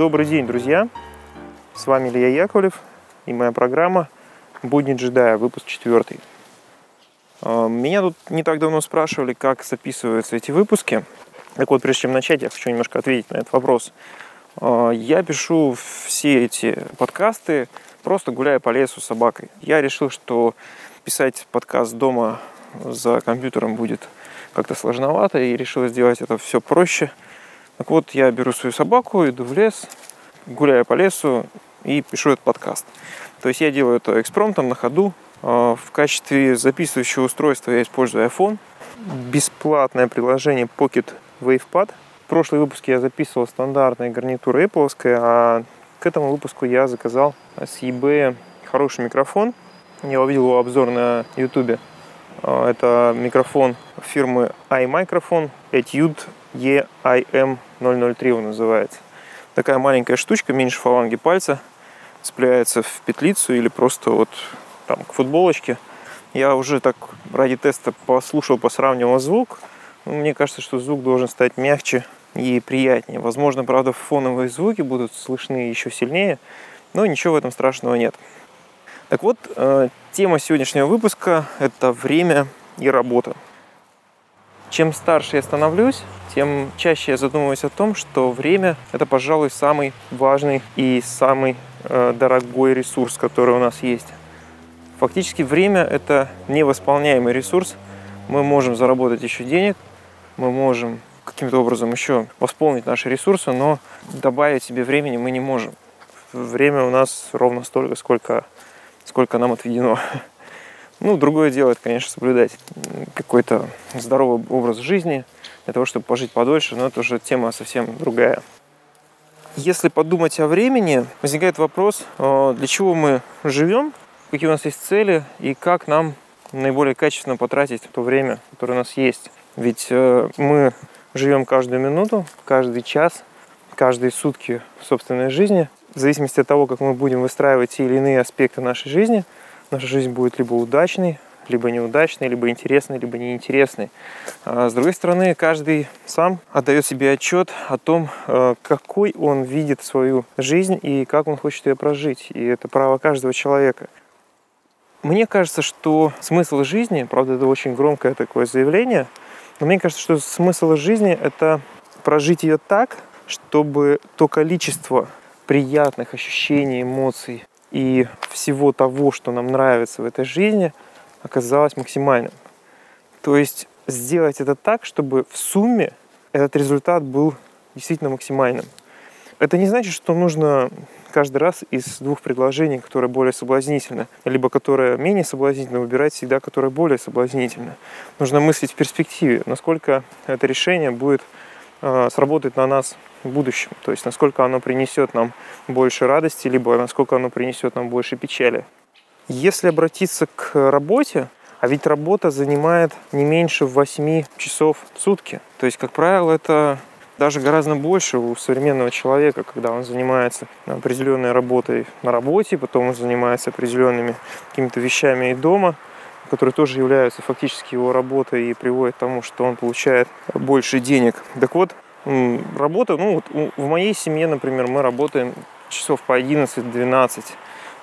Добрый день, друзья! С вами Илья Яковлев и моя программа «Будни джедая», выпуск четвертый. А, меня тут не так давно спрашивали, как записываются эти выпуски. Так вот, прежде чем начать, я хочу немножко ответить на этот вопрос. А, я пишу все эти подкасты, просто гуляя по лесу с собакой. Я решил, что писать подкаст дома за компьютером будет как-то сложновато, и решил сделать это все проще. Так вот, я беру свою собаку, иду в лес, гуляю по лесу и пишу этот подкаст. То есть я делаю это экспромтом на ходу. А, в качестве записывающего устройства я использую iPhone. Бесплатное приложение Pocket WavePad. В прошлый выпуске я записывал стандартные гарнитуры Apple, а к этому выпуску я заказал с eBay хороший микрофон. Я увидел его обзор на YouTube. А, это микрофон фирмы iMicrophone Etude EIM003 он называется. Такая маленькая штучка, меньше фаланги пальца, цепляется в петлицу или просто вот там к футболочке. Я уже так ради теста послушал, посравнивал звук. Мне кажется, что звук должен стать мягче и приятнее. Возможно, правда, фоновые звуки будут слышны еще сильнее, но ничего в этом страшного нет. Так вот, э, тема сегодняшнего выпуска – это время и работа. Чем старше я становлюсь, тем чаще я задумываюсь о том, что время – это, пожалуй, самый важный и самый э, дорогой ресурс, который у нас есть. Фактически время – это невосполняемый ресурс. Мы можем заработать еще денег, мы можем каким-то образом еще восполнить наши ресурсы, но добавить себе времени мы не можем. Время у нас ровно столько, сколько, сколько нам отведено. Ну, другое дело, это, конечно, соблюдать какой-то здоровый образ жизни для того, чтобы пожить подольше, но это уже тема совсем другая. Если подумать о времени, возникает вопрос, а, для чего мы живем, какие у нас есть цели и как нам наиболее качественно потратить то время, которое у нас есть. Ведь э, мы живем каждую минуту, каждый час, каждые сутки в собственной жизни. В зависимости от того, как мы будем выстраивать те или иные аспекты нашей жизни, наша жизнь будет либо удачной, либо неудачной, либо интересной, либо неинтересной. А с другой стороны, каждый сам отдает себе отчет о том, э, какой он видит свою жизнь и как он хочет ее прожить. И это право каждого человека. Мне кажется, что смысл жизни, правда, это очень громкое такое заявление, но мне кажется, что смысл жизни – это прожить ее так, чтобы то количество приятных ощущений, эмоций и всего того, что нам нравится в этой жизни, оказалось максимальным. То есть сделать это так, чтобы в сумме этот результат был действительно максимальным. Это не значит, что нужно каждый раз из двух предложений, которое более соблазнительно, либо которое менее соблазнительно, выбирать всегда, которое более соблазнительно. Нужно мыслить в перспективе, насколько это решение будет э, сработать на нас в будущем. То есть насколько оно принесет нам больше радости, либо насколько оно принесет нам больше печали. Если обратиться к работе, а ведь работа занимает не меньше 8 часов в сутки. То есть, как правило, это даже гораздо больше у современного человека, когда он занимается определенной работой на работе, потом он занимается определенными какими-то вещами и дома, которые тоже являются фактически его работой и приводят к тому, что он получает больше денег. Так вот, работа, ну вот в моей семье, например, мы работаем часов по 11-12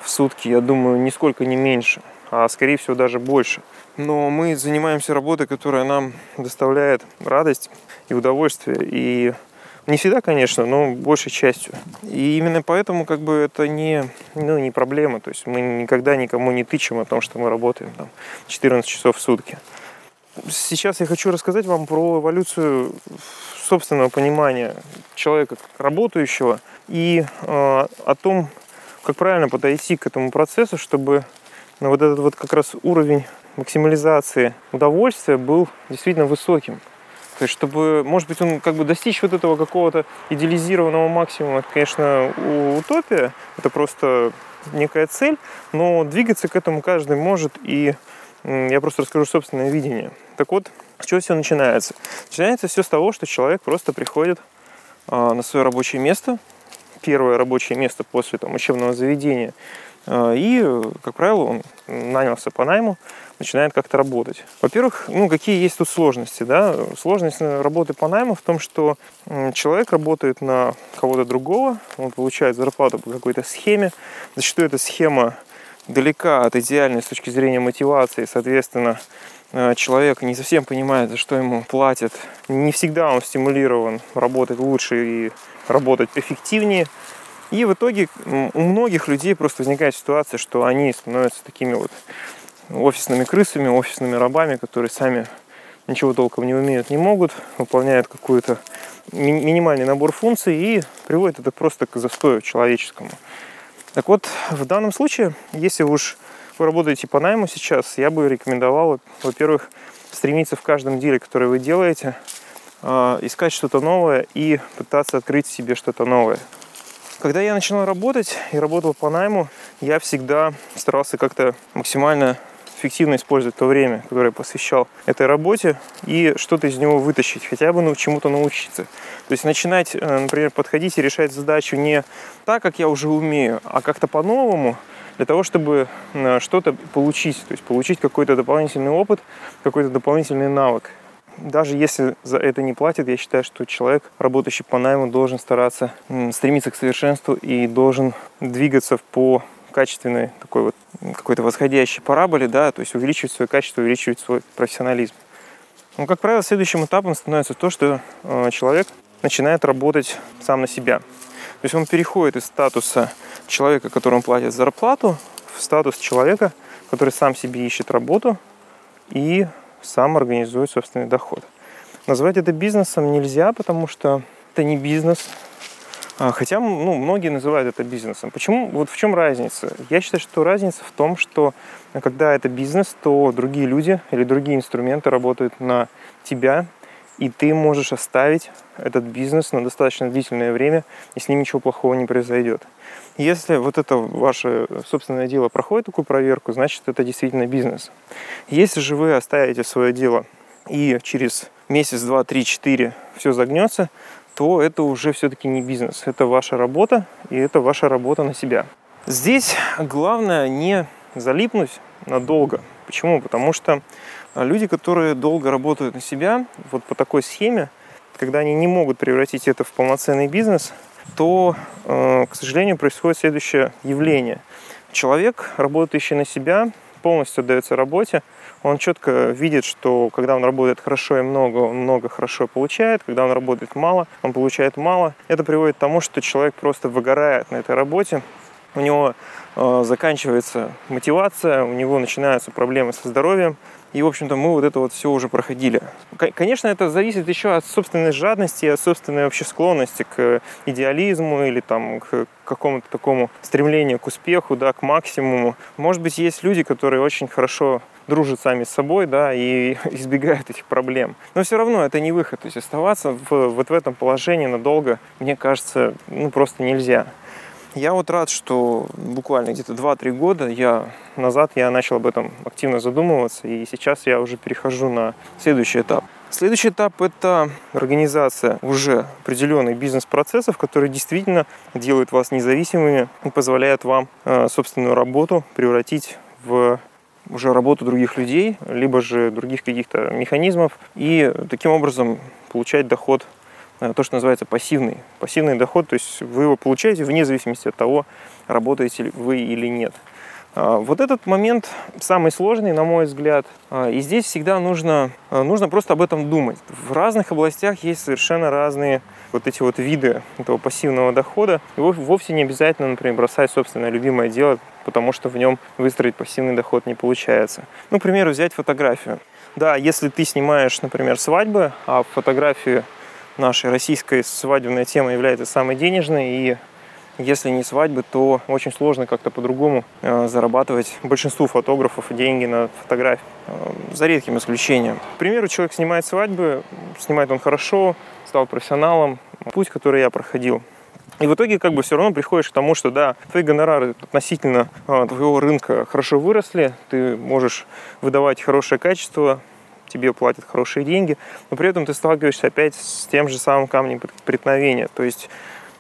в сутки, я думаю, нисколько не меньше, а скорее всего даже больше. Но мы занимаемся работой, которая нам доставляет радость и удовольствие. И не всегда, конечно, но большей частью. И именно поэтому как бы это не, ну, не проблема. То есть мы никогда никому не тычем о том, что мы работаем там, 14 часов в сутки. Сейчас я хочу рассказать вам про эволюцию собственного понимания человека работающего и э, о том, как правильно подойти к этому процессу, чтобы ну, вот этот вот как раз уровень максимализации удовольствия был действительно высоким. То есть, чтобы, может быть, он как бы достичь вот этого какого-то идеализированного максимума, это, конечно, утопия, это просто некая цель, но двигаться к этому каждый может, и я просто расскажу собственное видение. Так вот, с чего все начинается? Начинается все с того, что человек просто приходит а, на свое рабочее место, первое рабочее место после там, учебного заведения, Э, и, как правило, он нанялся по найму, начинает как-то работать. Во-первых, ну, какие есть тут сложности, да? Сложность работы по найму в том, что человек работает на кого-то другого, он получает зарплату по какой-то схеме. Зачастую эта схема далека от идеальной с точки зрения мотивации, соответственно, э, человек не совсем понимает, за что ему платят. Не всегда он стимулирован работать лучше и работать эффективнее. И в итоге у многих людей просто возникает ситуация, что они становятся такими вот офисными крысами, офисными рабами, которые сами ничего толком не умеют, не могут, выполняют какой-то ми- минимальный набор функций и приводит это просто к застою человеческому. Так вот, в данном случае, если уж вы работаете по найму сейчас, я бы рекомендовал, во-первых, стремиться в каждом деле, который вы делаете, а, искать что-то новое и пытаться открыть себе что-то новое. Когда я начинал работать и работал по найму, я всегда старался как-то максимально эффективно использовать то время, которое я посвящал этой работе, и что-то из него вытащить, хотя бы ну, чему-то научиться. То есть начинать, э, например, подходить и решать задачу не так, как я уже умею, а как-то по-новому, для того, чтобы э, что-то получить, то есть получить какой-то дополнительный опыт, какой-то дополнительный навык даже если за это не платят, я считаю, что человек, работающий по найму, должен стараться стремиться к совершенству и должен двигаться по качественной такой вот какой-то восходящей параболе, да, то есть увеличивать свое качество, увеличивать свой профессионализм. Ну, как правило, следующим этапом становится то, что э, человек начинает работать сам на себя. То есть он переходит из статуса человека, которому платят зарплату, в статус человека, который сам себе ищет работу и сам организует собственный доход. Назвать это бизнесом нельзя, потому что это не бизнес. А, хотя ну, многие называют это бизнесом. Почему? Вот в чем разница? Я считаю, что разница в том, что когда это бизнес, то другие люди или другие инструменты работают на тебя, и ты можешь оставить этот бизнес на достаточно длительное время, и с ним ничего плохого не произойдет. Если вот это ваше собственное дело проходит такую проверку, значит это действительно бизнес. Если же вы оставите свое дело и через месяц, два, три, четыре все загнется, то это уже все-таки не бизнес. Это ваша работа, и это ваша работа на себя. Здесь главное не залипнуть надолго. Почему? Потому что люди, которые долго работают на себя, вот по такой схеме, когда они не могут превратить это в полноценный бизнес, то, э, к сожалению, происходит следующее явление. Человек, работающий на себя, полностью отдается работе, он четко видит, что когда он работает хорошо и много, он много хорошо получает, когда он работает мало, он получает мало. Это приводит к тому, что человек просто выгорает на этой работе, у него э, заканчивается мотивация, у него начинаются проблемы со здоровьем, и, в общем-то, мы вот это вот все уже проходили. Конечно, это зависит еще от собственной жадности, от собственной вообще склонности к идеализму или там к какому-то такому стремлению к успеху, да, к максимуму. Может быть, есть люди, которые очень хорошо дружат сами с собой, да, и избегают этих проблем. Но все равно это не выход. То есть оставаться в, вот в этом положении надолго, мне кажется, ну просто нельзя. Я вот рад, что буквально где-то 2-3 года я назад я начал об этом активно задумываться, и сейчас я уже перехожу на следующий этап. Следующий этап – это организация уже определенных бизнес-процессов, которые действительно делают вас независимыми и позволяют вам э, собственную работу превратить в уже работу других людей, либо же других каких-то механизмов, и таким образом получать доход то, что называется пассивный. Пассивный доход, то есть вы его получаете вне зависимости от того, работаете вы или нет. А, вот этот момент самый сложный, на мой взгляд. А, и здесь всегда нужно, э, нужно просто об этом думать. В разных областях есть совершенно разные вот эти вот виды этого пассивного дохода. И вовсе не обязательно, например, бросать собственное любимое дело, потому что в нем выстроить пассивный доход не получается. Ну, к примеру, взять фотографию. Да, если ты снимаешь, например, свадьбы, а фотографию нашей российской свадебная тема является самой денежной, и если не свадьбы, то очень сложно как-то по-другому э, зарабатывать большинству фотографов деньги на фотографии, э, за редким исключением. К примеру, человек снимает свадьбы, снимает он хорошо, стал профессионалом, путь, который я проходил. И в итоге как бы все равно приходишь к тому, что да, твои гонорары относительно э, твоего рынка хорошо выросли, ты можешь выдавать хорошее качество, тебе платят хорошие деньги, но при этом ты сталкиваешься опять с тем же самым камнем преткновения. То есть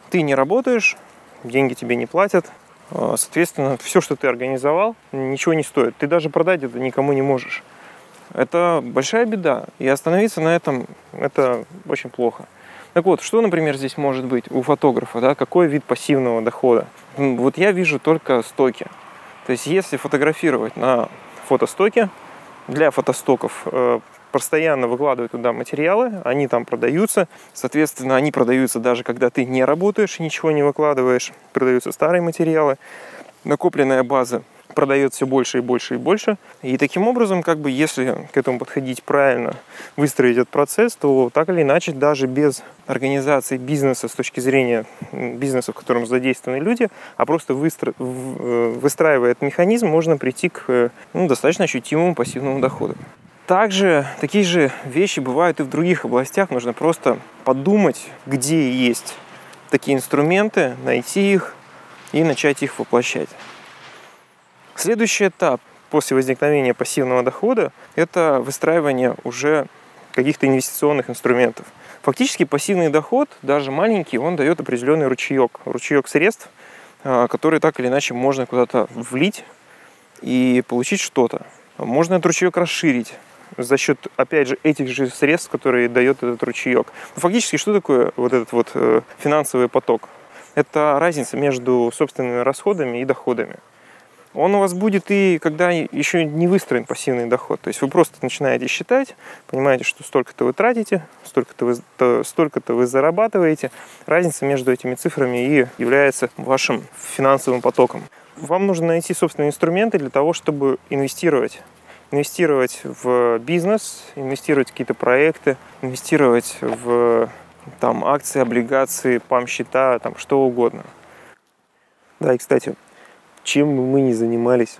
ты не работаешь, деньги тебе не платят, А, соответственно, все, что ты организовал, ничего не стоит. Ты даже продать это никому не можешь. Это большая беда. И остановиться на этом – это очень плохо. Так вот, что, например, здесь может быть у фотографа? Да? Какой вид пассивного дохода? Вот я вижу только стоки. То есть, если фотографировать на фотостоке, для фотостоков э, постоянно выкладывают туда материалы, они там продаются. Соответственно, они продаются даже когда ты не работаешь ничего не выкладываешь. Продаются старые материалы. Накопленная база продает все больше и больше и больше. И таким образом, как бы, если к этому подходить правильно, выстроить этот процесс, то так или иначе, даже без организации бизнеса с точки зрения бизнеса, в котором задействованы люди, а просто выстро... Э, выстраивая этот механизм, можно прийти к ну, достаточно ощутимому пассивному доходу. Также такие же вещи бывают и в других областях. Нужно просто подумать, где есть такие инструменты, найти их и начать их воплощать. Следующий этап после возникновения пассивного дохода – это выстраивание уже каких-то инвестиционных инструментов. Фактически пассивный доход, даже маленький, он дает определенный ручеек, ручеек средств, а, который так или иначе можно куда-то влить и получить что-то. Можно этот ручеек расширить, за счет, опять же, этих же средств, которые дает этот ручеек. Фактически, что такое вот этот вот э, финансовый поток? Это разница между собственными расходами и доходами. Он у вас будет и когда еще не выстроен пассивный доход. То есть вы просто начинаете считать, понимаете, что столько-то вы тратите, столько-то вы, столько-то вы зарабатываете. Разница между этими цифрами и является вашим финансовым потоком. Вам нужно найти собственные инструменты для того, чтобы инвестировать инвестировать в бизнес, инвестировать в какие-то проекты, инвестировать в там, акции, облигации, пам-счета, там, что угодно. Да, и, кстати, чем бы мы ни занимались,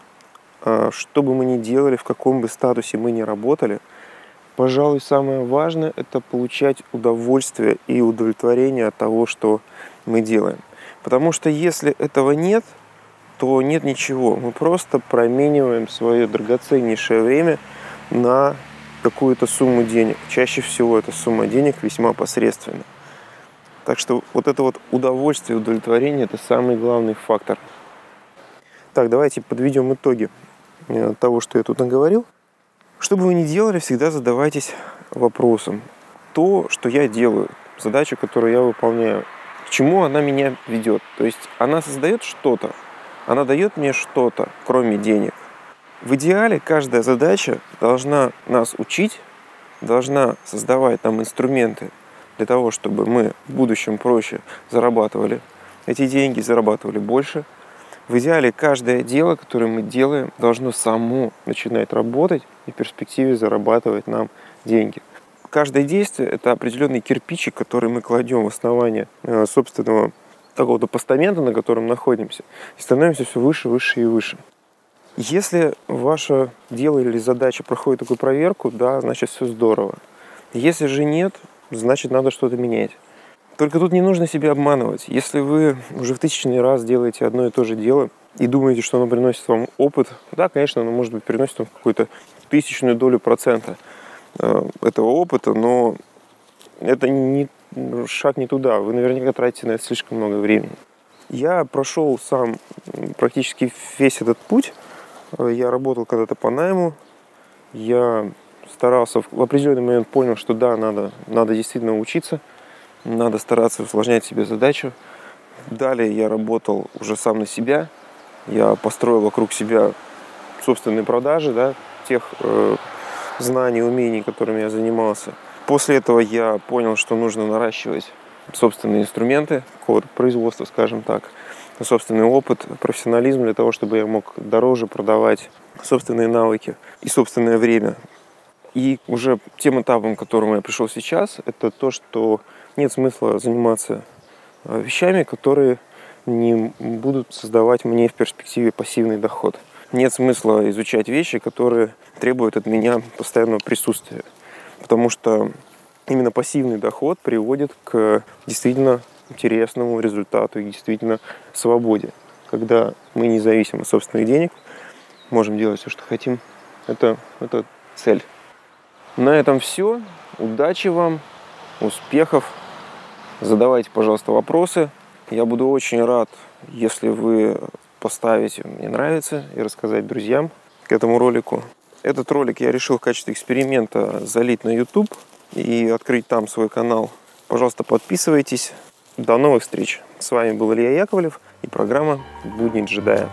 а, что бы мы ни делали, в каком бы статусе мы ни работали, пожалуй, самое важное – это получать удовольствие и удовлетворение от того, что мы делаем. Потому что если этого нет – то нет ничего. Мы просто промениваем свое драгоценнейшее время на какую-то сумму денег. Чаще всего эта сумма денег весьма посредственна. Так что вот это вот удовольствие, удовлетворение – это самый главный фактор. Так, давайте подведем итоги э, того, что я тут наговорил. Что бы вы ни делали, всегда задавайтесь вопросом. То, что я делаю, задачу, которую я выполняю, к чему она меня ведет. То есть она создает что-то, она дает мне что-то, кроме денег. В идеале каждая задача должна нас учить, должна создавать нам инструменты для того, чтобы мы в будущем проще зарабатывали эти деньги, зарабатывали больше. В идеале каждое дело, которое мы делаем, должно само начинать работать и в перспективе зарабатывать нам деньги. Каждое действие – это определенный кирпичик, который мы кладем в основание э, собственного такого-то постамента, на котором находимся, и становимся все выше, выше и выше. Если ваше дело или задача проходит такую проверку, да, значит все здорово. Если же нет, значит надо что-то менять. Только тут не нужно себя обманывать. Если вы уже в тысячный раз делаете одно и то же дело и думаете, что оно приносит вам опыт, да, конечно, оно может быть приносит вам какую-то тысячную долю процента э, этого опыта, но это не шаг не туда. Вы наверняка тратите на это слишком много времени. Я прошел сам практически весь этот путь. Я работал когда-то по найму. Я старался, в определенный момент понял, что да, надо, надо действительно учиться. Надо стараться усложнять себе задачу. Далее я работал уже сам на себя. Я построил вокруг себя собственные продажи, да, тех э, знаний, умений, которыми я занимался – После этого я понял, что нужно наращивать собственные инструменты какого-то производства, скажем так, собственный опыт, профессионализм для того, чтобы я мог дороже продавать собственные навыки и собственное время. И уже тем этапом, к которому я пришел сейчас, это то, что нет смысла заниматься э, вещами, которые не будут создавать мне в перспективе пассивный доход. Нет смысла изучать вещи, которые требуют от меня постоянного присутствия потому что именно пассивный доход приводит к действительно интересному результату и действительно свободе. Когда мы не зависим от собственных денег, можем делать все, что хотим. Это, это цель. На этом все. Удачи вам, успехов. Задавайте, пожалуйста, вопросы. Я буду очень рад, если вы поставить «Мне нравится» и рассказать друзьям к этому ролику. Этот ролик я решил в качестве эксперимента залить на YouTube и открыть там свой канал. Пожалуйста, подписывайтесь. До новых встреч. С вами был Илья Яковлев и программа «Будни джедая».